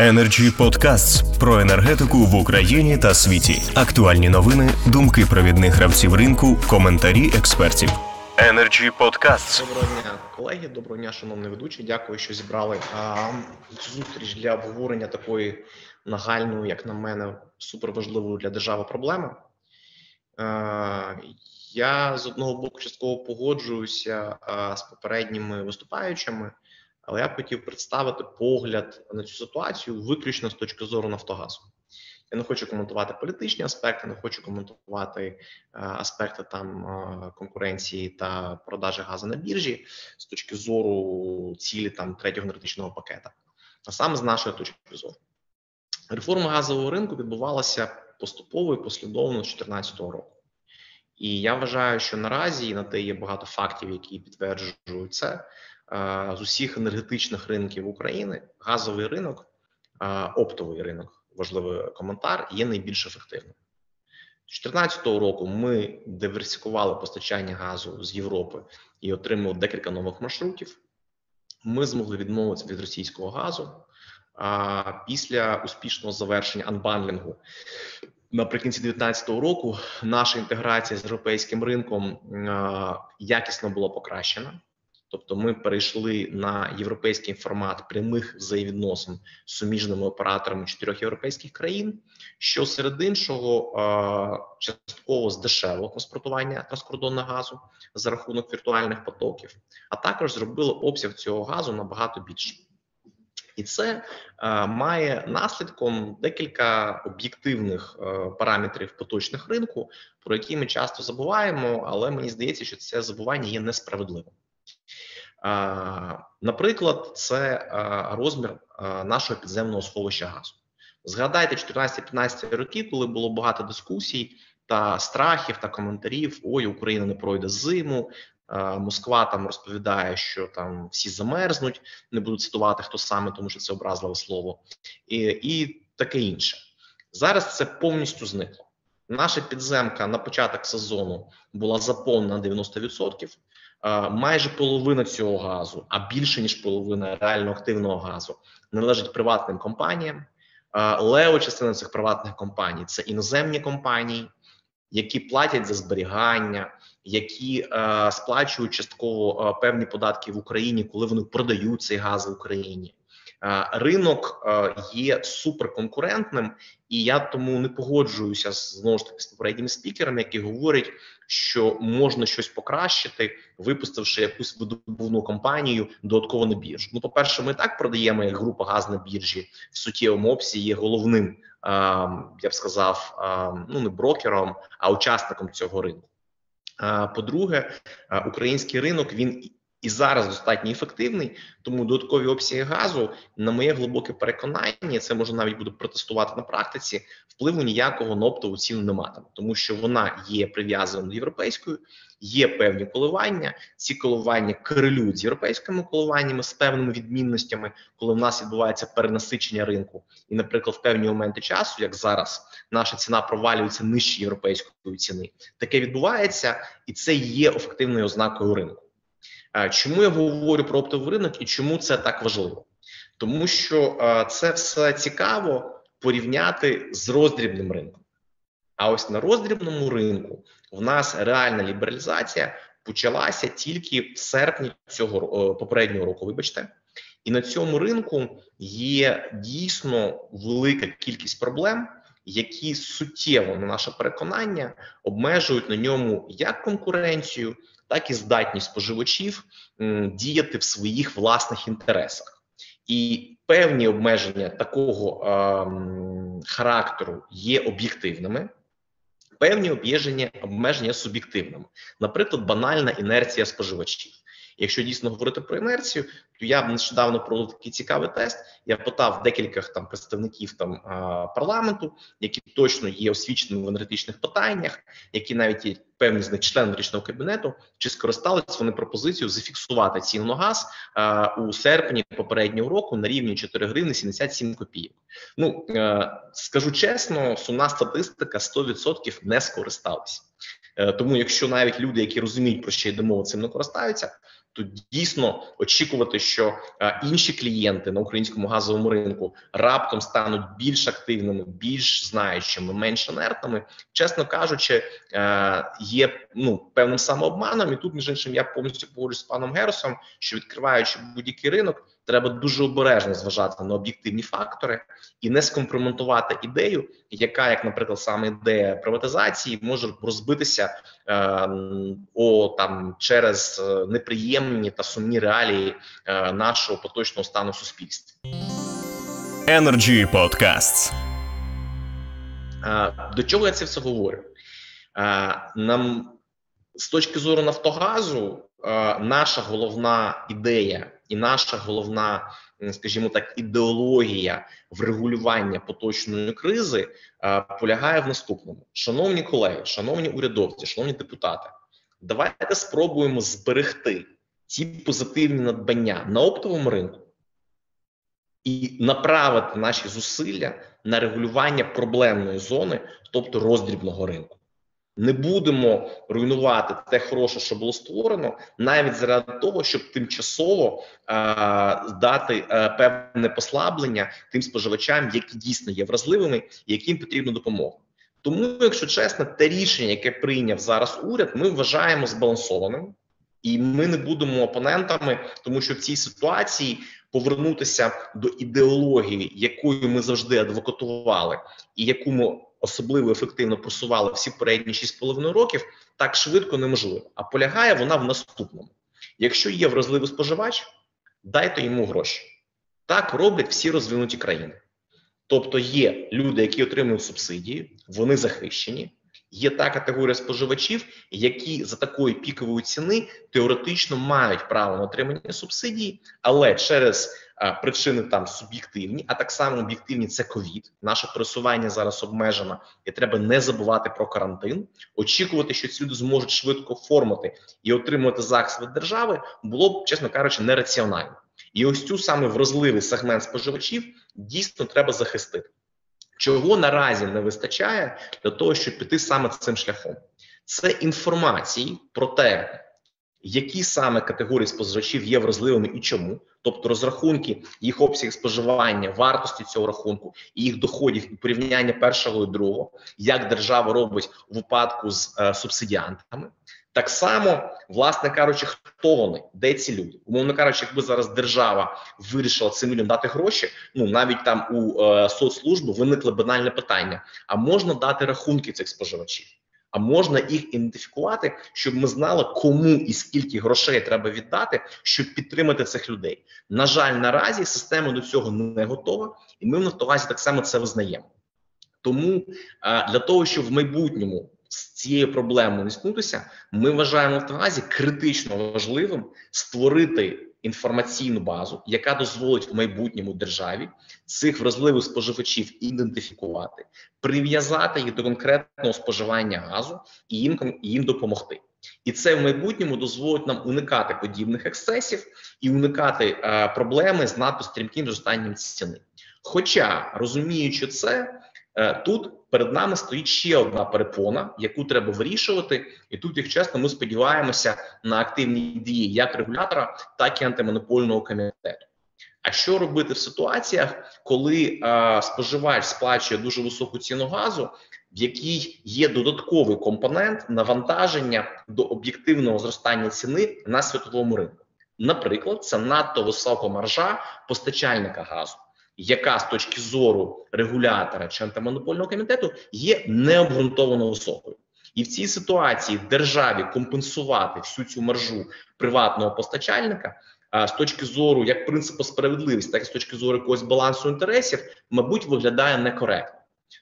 Energy Podcasts про енергетику в Україні та світі. Актуальні новини, думки провідних гравців ринку, коментарі експертів. Energy Podcasts. Доброго дня, колеги. Доброго дня, шановний ведучий. Дякую, що зібрали а, зустріч для обговорення такої нагальної, як на мене, суперважливої для держави проблеми. А, я з одного боку частково погоджуюся а, з попередніми виступаючими, але я б хотів представити погляд на цю ситуацію виключно з точки зору Нафтогазу. Я не хочу коментувати політичні аспекти, не хочу коментувати е, аспекти там е, конкуренції та продажі газу на біржі з точки зору цілі там третього енергетичного пакета. А саме з нашої точки зору, реформа газового ринку відбувалася поступово і послідовно з 2014 року. І я вважаю, що наразі і на те є багато фактів, які підтверджують це. Е, з усіх енергетичних ринків України газовий ринок, оптовий ринок важливий коментар, є найбільш ефективним. З 2014 року ми диверсифікували постачання газу з Європи і отримали декілька нових маршрутів. Ми змогли відмовитися від російського газу. Після успішного завершення анбандлінгу наприкінці 2019 року наша інтеграція з європейським ринком якісно була покращена. Тобто, ми перейшли на європейський формат прямих взаємовідносин з суміжними операторами чотирьох європейських країн, що серед іншого частково здешевило транспортування транскордонного газу за рахунок віртуальних потоків, а також зробило обсяг цього газу набагато більше. І це е, має наслідком декілька об'єктивних е, параметрів поточних ринку, про які ми часто забуваємо, але мені здається, що це забування є несправедливим. Наприклад, це розмір нашого підземного сховища газу. Згадайте 14-15 роки, коли було багато дискусій та страхів та коментарів: ой, Україна не пройде зиму. Москва там розповідає, що там всі замерзнуть, не буду цитувати хто саме, тому що це образливе слово, і, і таке інше. Зараз це повністю зникло. Наша підземка на початок сезону була заповнена на 90% майже половина цього газу, а більше ніж половина реально активного газу, належить приватним компаніям. Лео частина цих приватних компаній це іноземні компанії, які платять за зберігання, які е, сплачують частково е, певні податки в Україні, коли вони продають цей газ в Україні. Е, ринок е, є суперконкурентним, і я тому не погоджуюся знову ж таки з попередніми спікерами, які говорять, що можна щось покращити, випустивши якусь видобувну компанію додатково на біржу. Ну, по перше, ми так продаємо як група газ на біржі в суттєвому обсязі є головним, е, я б сказав, ну не брокером, а учасником цього ринку. По-друге, український ринок він і зараз достатньо ефективний, тому додаткові обсяги газу, на моє глибоке переконання, це можна навіть буде протестувати на практиці. Впливу ніякого на оптову ціну не матиме, тому що вона є прив'язана до європейської, є певні коливання. Ці коливання корелюють з європейськими коливаннями з певними відмінностями, коли в нас відбувається перенасичення ринку, і, наприклад, в певні моменти часу, як зараз, наша ціна провалюється нижче європейської ціни. Таке відбувається, і це є ефективною ознакою ринку. Чому я говорю про оптовий ринок і чому це так важливо? Тому що це все цікаво порівняти з роздрібним ринком. А ось на роздрібному ринку в нас реальна лібералізація почалася тільки в серпні цього попереднього року. Вибачте, і на цьому ринку є дійсно велика кількість проблем, які суттєво на наше переконання обмежують на ньому як конкуренцію, так і здатність споживачів діяти в своїх власних інтересах, і певні обмеження такого е, характеру є об'єктивними. Певні обмеження обмеження суб'єктивними, наприклад, банальна інерція споживачів. Якщо дійсно говорити про інерцію, то я нещодавно провів такий цікавий тест. Я питав декількох там представників там парламенту, які точно є освіченими в енергетичних питаннях, які навіть є певні з них члени річного кабінету, чи скористалися вони пропозицією зафіксувати ціну на газ у серпні попереднього року на рівні 4 гривні 77 копійок. Ну скажу чесно, сумна статистика 100% не скористалися. Е, тому, якщо навіть люди, які розуміють про що йде мова, цим не користаються, то дійсно очікувати, що е, інші клієнти на українському газовому ринку раптом стануть більш активними, більш знаючими, менш інертними, чесно кажучи, е, є ну певним самообманом. І тут між іншим я повністю погоджуюсь з паном Геросом, що відкриваючи будь-який ринок, треба дуже обережно зважати на об'єктивні фактори і не скомпроментувати ідею, яка, як, наприклад, саме ідея приватизації, може розбитися е, о там через е, неприємні та сумні реалії е, нашого поточного стану суспільства. Energy Podcasts. Е, до чого я це все говорю? Е, нам з точки зору Нафтогазу, наша головна ідея і наша головна, скажімо так, ідеологія врегулювання поточної кризи полягає в наступному: шановні колеги, шановні урядовці, шановні депутати, давайте спробуємо зберегти ці позитивні надбання на оптовому ринку і направити наші зусилля на регулювання проблемної зони, тобто роздрібного ринку. Не будемо руйнувати те хороше, що було створено, навіть заради того, щоб тимчасово е, дати е, певне послаблення тим споживачам, які дійсно є вразливими, яким потрібна допомога. Тому, якщо чесно, те рішення, яке прийняв зараз уряд, ми вважаємо збалансованим, і ми не будемо опонентами, тому що в цій ситуації повернутися до ідеології, якою ми завжди адвокатували, і яку ми особливо ефективно просували всі передні 6,5 років, так швидко неможливо. А полягає вона в наступному: якщо є вразливий споживач, дайте йому гроші. Так роблять всі розвинуті країни. Тобто є люди, які отримують субсидії, вони захищені. Є та категорія споживачів, які за такої пікової ціни теоретично мають право на отримання субсидії, але через а, причини там суб'єктивні, а так само об'єктивні це ковід. Наше пересування зараз обмежено, і треба не забувати про карантин. Очікувати, що ці люди зможуть швидко оформити і отримувати захист від держави, було б, чесно кажучи, нераціонально. І ось цю саме вразливий сегмент споживачів дійсно треба захистити. Чого наразі не вистачає для того, щоб піти саме цим шляхом? Це інформації про те, які саме категорії споживачів є вразливими і чому, тобто розрахунки їх обсяг споживання, вартості цього рахунку і їх доходів і порівняння першого і другого, як держава робить у випадку з е, субсидіантами. Так само, власне кажучи, хто вони, де ці люди, умовно кажучи, якби зараз держава вирішила цим людям дати гроші. Ну навіть там у е, соцслужбу виникло банальне питання: а можна дати рахунки цих споживачів? А можна їх ідентифікувати, щоб ми знали, кому і скільки грошей треба віддати, щоб підтримати цих людей. На жаль, наразі система до цього не готова, і ми в Нафтогазі так само це визнаємо. Тому е, для того, щоб в майбутньому з цією проблемою не стнутися, ми вважаємо в Нафтогазі критично важливим створити інформаційну базу, яка дозволить в майбутньому державі цих вразливих споживачів ідентифікувати, прив'язати їх до конкретного споживання газу і їм їм допомогти. І це в майбутньому дозволить нам уникати подібних ексцесів і уникати е, проблеми з надто стрімким зростанням ціни. Хоча розуміючи це, тут перед нами стоїть ще одна перепона, яку треба вирішувати, і тут, як чесно, ми сподіваємося на активні дії як регулятора, так і антимонопольного комітету. А що робити в ситуаціях, коли е, споживач сплачує дуже високу ціну газу, в якій є додатковий компонент навантаження до об'єктивного зростання ціни на світовому ринку? Наприклад, це надто висока маржа постачальника газу яка з точки зору регулятора чи антимонопольного комітету є необґрунтовано високою. І в цій ситуації державі компенсувати всю цю маржу приватного постачальника з точки зору як принципу справедливості, так і з точки зору якогось балансу інтересів, мабуть, виглядає некоректно.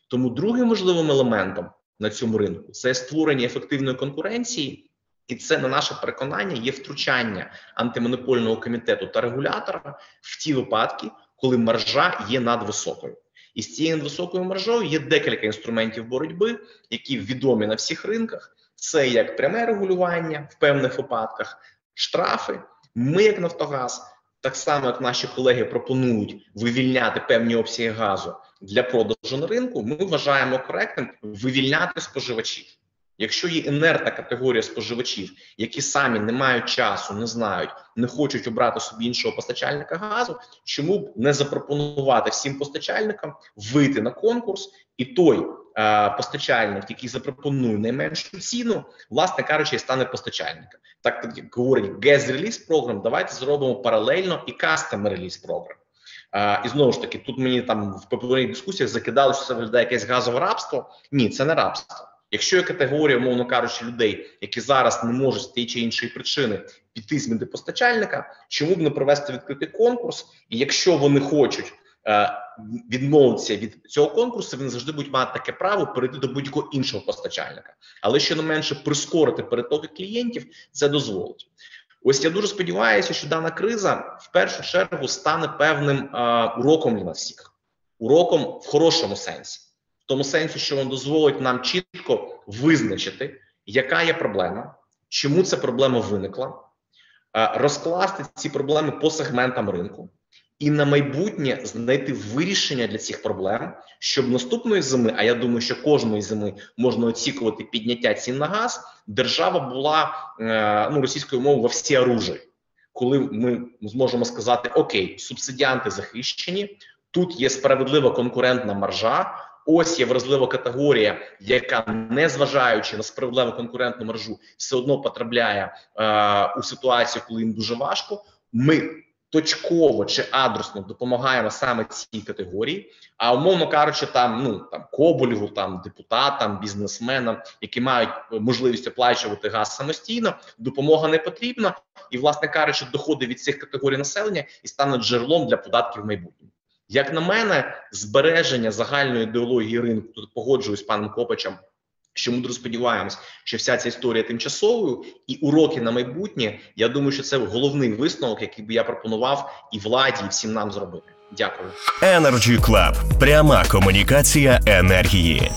Тому другим важливим елементом на цьому ринку це створення ефективної конкуренції, і це на наше переконання є втручання антимонопольного комітету та регулятора в ті випадки, коли маржа є надвисокою. І з цією надвисокою маржою є декілька інструментів боротьби, які відомі на всіх ринках. Це як пряме регулювання в певних випадках, штрафи. Ми, як Нафтогаз, так само як наші колеги пропонують вивільняти певні обсяги газу для продажу на ринку. Ми вважаємо коректним вивільняти споживачів. Якщо є інертна категорія споживачів, які самі не мають часу, не знають, не хочуть обрати собі іншого постачальника газу, чому б не запропонувати всім постачальникам вийти на конкурс, і той е, постачальник, який запропонує найменшу ціну, власне кажучи, і стане постачальником. Так як говорить gas release програм, давайте зробимо паралельно і custom release програм. Uh, і знову ж таки, тут мені там в попередніх дискусіях закидали, що це виглядає якесь газове рабство. Ні, це не рабство. Якщо є категорія, мовно кажучи, людей, які зараз не можуть з тієї чи іншої причини піти змінити постачальника, чому б не провести відкритий конкурс? І якщо вони хочуть е, відмовитися від цього конкурсу, вони завжди будуть мати таке право перейти до будь-якого іншого постачальника, але що не менше прискорити перетоки клієнтів, це дозволить. Ось я дуже сподіваюся, що дана криза в першу чергу стане певним е, уроком для нас всіх, уроком в хорошому сенсі тому сенсі, що він дозволить нам чітко визначити, яка є проблема, чому ця проблема виникла, розкласти ці проблеми по сегментам ринку. І на майбутнє знайти вирішення для цих проблем, щоб наступної зими, а я думаю, що кожної зими можна очікувати підняття цін на газ. Держава була е, ну російською мовою во всі оружі, коли ми зможемо сказати: Окей, субсидіанти захищені, тут є справедлива конкурентна маржа. Ось є вразлива категорія, яка, незважаючи на справедливу конкурентну маржу, все одно потрапляє е, у ситуацію, коли їм дуже важко. Ми точково чи адресно допомагаємо саме цій категорії. А умовно кажучи, там ну там Коболєву, там депутатам, бізнесменам, які мають можливість оплачувати газ самостійно, допомога не потрібна, і, власне кажучи, доходи від цих категорій населення і стануть джерелом для податків в майбутньому. Як на мене, збереження загальної ідеології ринку тут погоджуюсь з паном Копачем, що мудро сподіваємось, що вся ця історія тимчасовою і уроки на майбутнє. Я думаю, що це головний висновок, який би я пропонував і владі, і всім нам зробити. Дякую. Energy Club. пряма комунікація енергії.